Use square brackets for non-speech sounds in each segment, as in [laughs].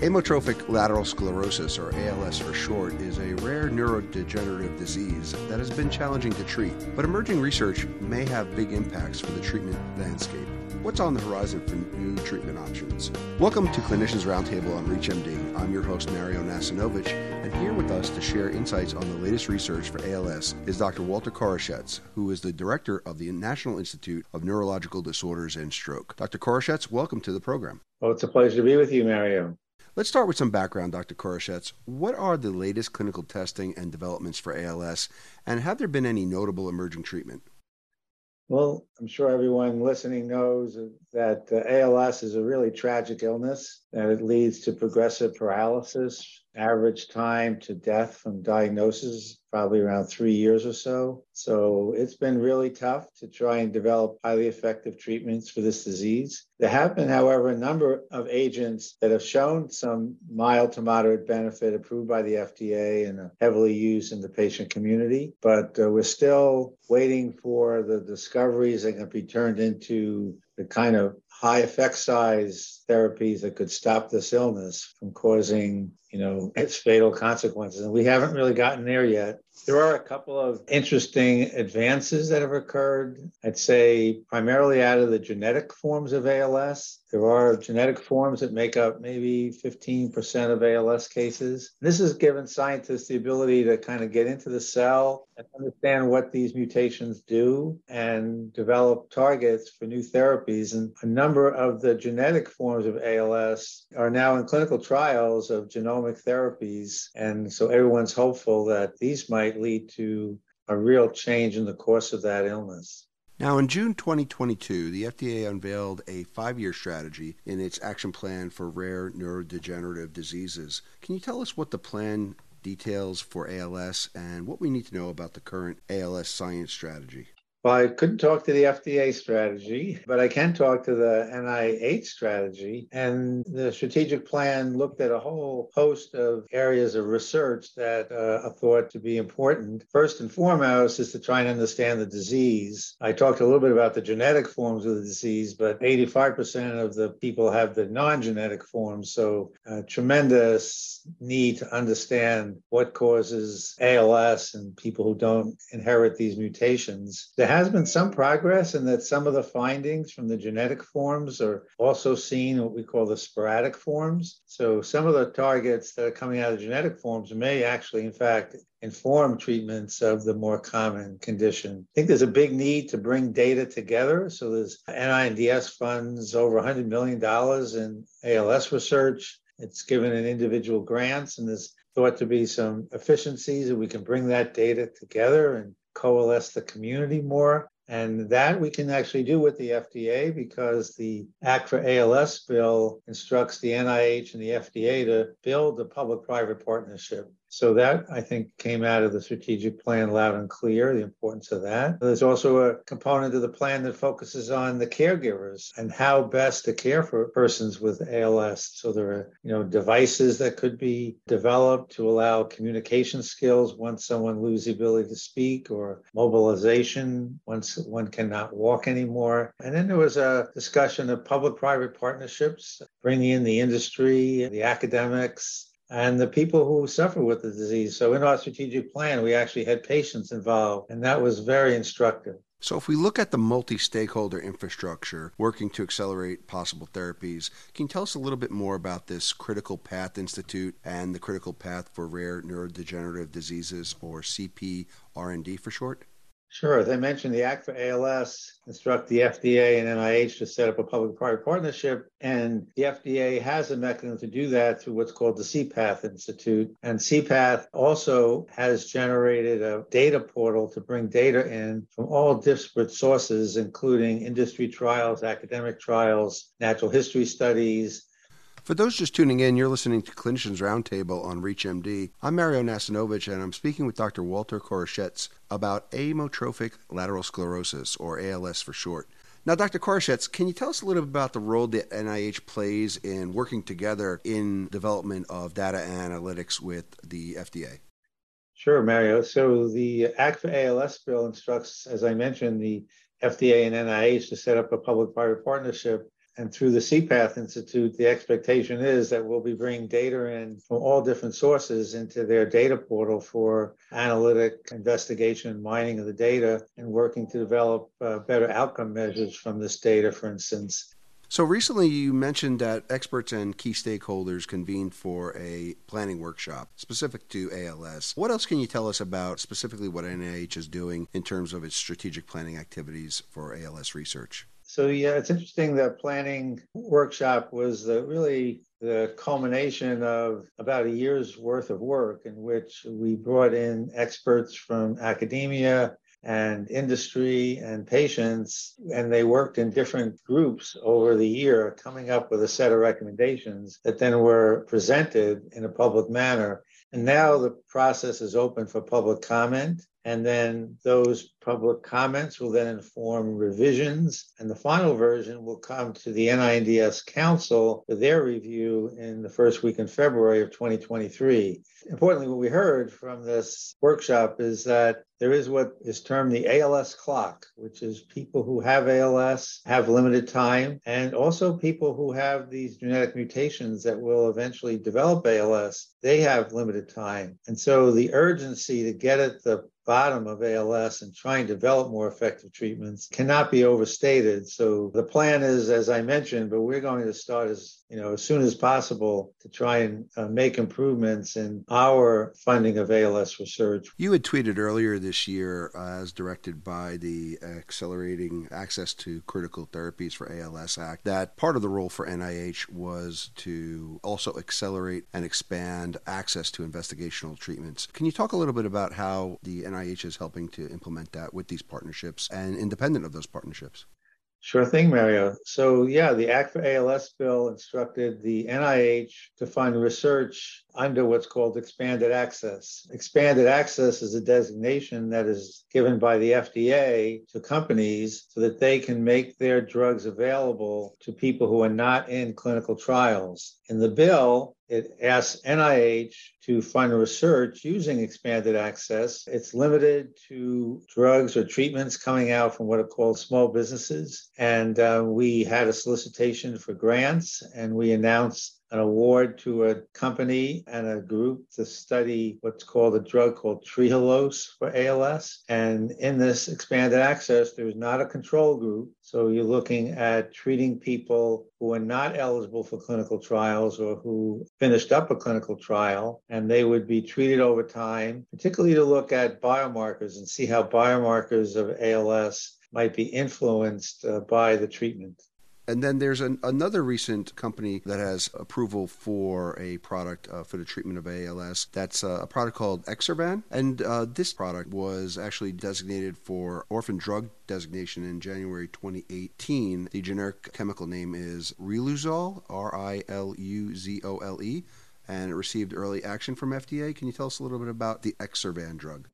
Amyotrophic lateral sclerosis, or ALS for short, is a rare neurodegenerative disease that has been challenging to treat, but emerging research may have big impacts for the treatment landscape. What's on the horizon for new treatment options? Welcome to Clinicians Roundtable on ReachMD. I'm your host, Mario Nacinovich, and here with us to share insights on the latest research for ALS is Dr. Walter Koroshetz, who is the director of the National Institute of Neurological Disorders and Stroke. Dr. Koroshetz, welcome to the program. Well, it's a pleasure to be with you, Mario. Let's start with some background, Dr. Koroshetz. What are the latest clinical testing and developments for ALS, and have there been any notable emerging treatment? Well, I'm sure everyone listening knows that uh, ALS is a really tragic illness, that it leads to progressive paralysis, average time to death from diagnosis probably around three years or so. So it's been really tough to try and develop highly effective treatments for this disease. There have been, however, a number of agents that have shown some mild to moderate benefit approved by the FDA and heavily used in the patient community. But uh, we're still waiting for the discoveries that can be turned into the kind of high effect size therapies that could stop this illness from causing, you know, [laughs] its fatal consequences. And we haven't really gotten there yet. There are a couple of interesting advances that have occurred. I'd say primarily out of the genetic forms of ALS. There are genetic forms that make up maybe 15% of ALS cases. This has given scientists the ability to kind of get into the cell and understand what these mutations do and develop targets for new therapies. And a number of the genetic forms of ALS are now in clinical trials of genomic therapies. And so everyone's hopeful that these might lead to a real change in the course of that illness. Now, in June 2022, the FDA unveiled a five year strategy in its action plan for rare neurodegenerative diseases. Can you tell us what the plan details for ALS and what we need to know about the current ALS science strategy? Well, I couldn't talk to the FDA strategy, but I can talk to the NIH strategy. And the strategic plan looked at a whole host of areas of research that uh, are thought to be important. First and foremost is to try and understand the disease. I talked a little bit about the genetic forms of the disease, but 85% of the people have the non genetic forms. So, uh, tremendous need to understand what causes ALS and people who don't inherit these mutations. Has been some progress in that some of the findings from the genetic forms are also seen what we call the sporadic forms. So some of the targets that are coming out of genetic forms may actually, in fact, inform treatments of the more common condition. I think there's a big need to bring data together. So there's NINDS funds over $100 million in ALS research. It's given in individual grants, and there's thought to be some efficiencies that we can bring that data together and coalesce the community more. And that we can actually do with the FDA because the Act for ALS bill instructs the NIH and the FDA to build a public private partnership so that I think came out of the strategic plan loud and clear, the importance of that. There's also a component of the plan that focuses on the caregivers and how best to care for persons with ALS. So there are, you know, devices that could be developed to allow communication skills once someone loses the ability to speak or mobilization once one cannot walk anymore. And then there was a discussion of public-private partnerships, bringing in the industry, the academics, and the people who suffer with the disease. So in our strategic plan, we actually had patients involved, and that was very instructive. So, if we look at the multi stakeholder infrastructure working to accelerate possible therapies, can you tell us a little bit more about this Critical Path Institute and the Critical Path for Rare Neurodegenerative Diseases, or CPRND for short? Sure. As I mentioned, the Act for ALS instruct the FDA and NIH to set up a public-private partnership, and the FDA has a mechanism to do that through what's called the CPATH Institute. And CPATH also has generated a data portal to bring data in from all disparate sources, including industry trials, academic trials, natural history studies, for those just tuning in, you're listening to Clinicians Roundtable on ReachMD. I'm Mario Nacinovich, and I'm speaking with Dr. Walter Koroshetz about amyotrophic lateral sclerosis, or ALS for short. Now, Dr. Koroshetz, can you tell us a little bit about the role that NIH plays in working together in development of data analytics with the FDA? Sure, Mario. So the Act for ALS bill instructs, as I mentioned, the FDA and NIH to set up a public-private partnership And through the CPATH Institute, the expectation is that we'll be bringing data in from all different sources into their data portal for analytic investigation and mining of the data and working to develop uh, better outcome measures from this data, for instance. So recently, you mentioned that experts and key stakeholders convened for a planning workshop specific to ALS. What else can you tell us about specifically what NIH is doing in terms of its strategic planning activities for ALS research? So yeah, it's interesting that planning workshop was the, really the culmination of about a year's worth of work in which we brought in experts from academia, and industry and patients, and they worked in different groups over the year, coming up with a set of recommendations that then were presented in a public manner. And now the process is open for public comment. And then those public comments will then inform revisions. And the final version will come to the NINDS Council for their review in the first week in February of 2023. Importantly, what we heard from this workshop is that there is what is termed the ALS clock, which is people who have ALS have limited time, and also people who have these genetic mutations that will eventually develop ALS, they have limited time. And so the urgency to get at the bottom of ALS and try and develop more effective treatments cannot be overstated. So the plan is, as I mentioned, but we're going to start as you know as soon as possible to try and uh, make improvements in our funding of ALS research. You had tweeted earlier this year, uh, as directed by the Accelerating Access to Critical Therapies for ALS Act, that part of the role for NIH was to also accelerate and expand access to investigational treatments. Can you talk a little bit about how the NIH is helping to implement that with these partnerships and independent of those partnerships? Sure thing, Mario. So, yeah, the Act for ALS bill instructed the NIH to fund research under what's called expanded access. Expanded access is a designation that is given by the FDA to companies so that they can make their drugs available to people who are not in clinical trials. In the bill, it asks NIH to fund research using expanded access. It's limited to drugs or treatments coming out from what are called small businesses. And uh, we had a solicitation for grants and we announced an award to a company and a group to study what's called a drug called Trehalose for ALS. And in this expanded access, there's not a control group. So you're looking at treating people who are not eligible for clinical trials or who finished up a clinical trial, and they would be treated over time, particularly to look at biomarkers and see how biomarkers of ALS might be influenced uh, by the treatment. And then there's an, another recent company that has approval for a product uh, for the treatment of ALS. That's uh, a product called Exservan. And uh, this product was actually designated for orphan drug designation in January 2018. The generic chemical name is Riluzole, R I L U Z O L E, and it received early action from FDA. Can you tell us a little bit about the Exservan drug?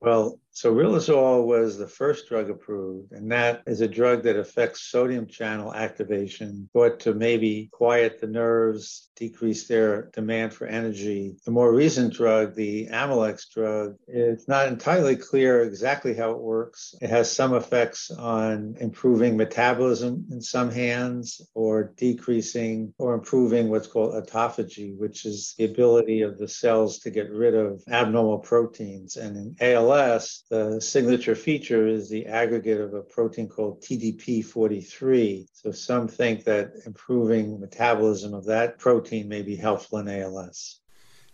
Well, so riluzole was the first drug approved, and that is a drug that affects sodium channel activation, thought to maybe quiet the nerves, decrease their demand for energy. The more recent drug, the Amylyx drug, it's not entirely clear exactly how it works. It has some effects on improving metabolism in some hands, or decreasing or improving what's called autophagy, which is the ability of the cells to get rid of abnormal proteins. And in ALS, the signature feature is the aggregate of a protein called TDP43. So some think that improving metabolism of that protein may be helpful in ALS.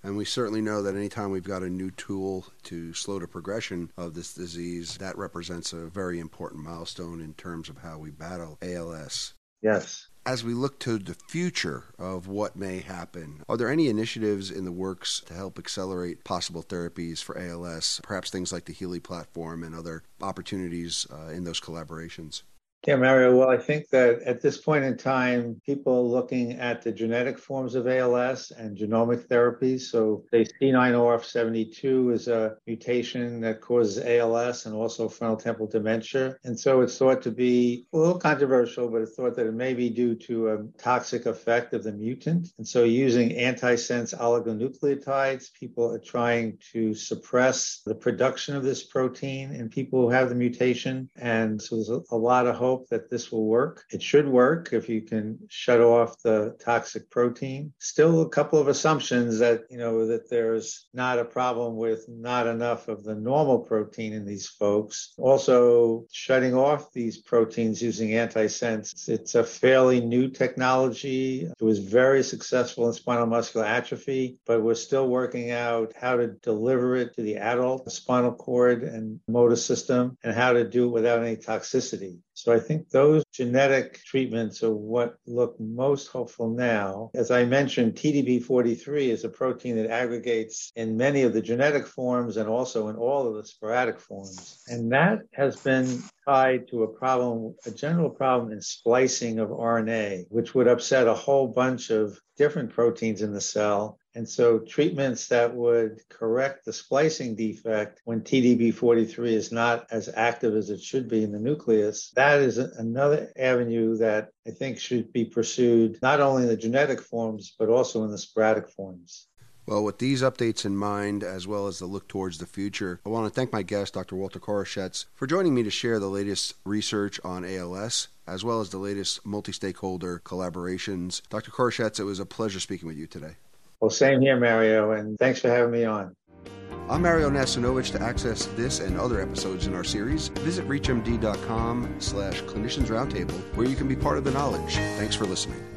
And we certainly know that anytime we've got a new tool to slow the progression of this disease, that represents a very important milestone in terms of how we battle ALS. Yes as we look to the future of what may happen, are there any initiatives in the works to help accelerate possible therapies for ALS, perhaps things like the HEALEY platform and other opportunities uh, in those collaborations? Yeah, Mario. Well, I think that at this point in time, people are looking at the genetic forms of ALS and genomic therapies. So, they C9orf72 is a mutation that causes ALS and also frontal temporal dementia. And so, it's thought to be a little controversial, but it's thought that it may be due to a toxic effect of the mutant. And so, using antisense oligonucleotides, people are trying to suppress the production of this protein in people who have the mutation. And so, there's a lot of hope hope that this will work. It should work if you can shut off the toxic protein. Still a couple of assumptions that, you know, that there's not a problem with not enough of the normal protein in these folks. Also, shutting off these proteins using antisense. It's a fairly new technology. It was very successful in spinal muscular atrophy, but we're still working out how to deliver it to the adult spinal cord and motor system and how to do it without any toxicity. So I think those genetic treatments are what look most hopeful now. As I mentioned, TDP43 is a protein that aggregates in many of the genetic forms and also in all of the sporadic forms. And that has been tied to a problem, a general problem in splicing of RNA, which would upset a whole bunch of different proteins in the cell and so treatments that would correct the splicing defect when TDP43 is not as active as it should be in the nucleus, that is another avenue that I think should be pursued not only in the genetic forms, but also in the sporadic forms. Well, with these updates in mind, as well as the look towards the future, I want to thank my guest, Dr. Walter Koroshetz, for joining me to share the latest research on ALS, as well as the latest multi stakeholder collaborations. Dr. Koroshetz, it was a pleasure speaking with you today. Well, same here, Mario, and thanks for having me on. I'm Mario Nacinovich. To access this and other episodes in our series, visit reachmd.com slash clinicians roundtable, where you can be part of the knowledge. Thanks for listening.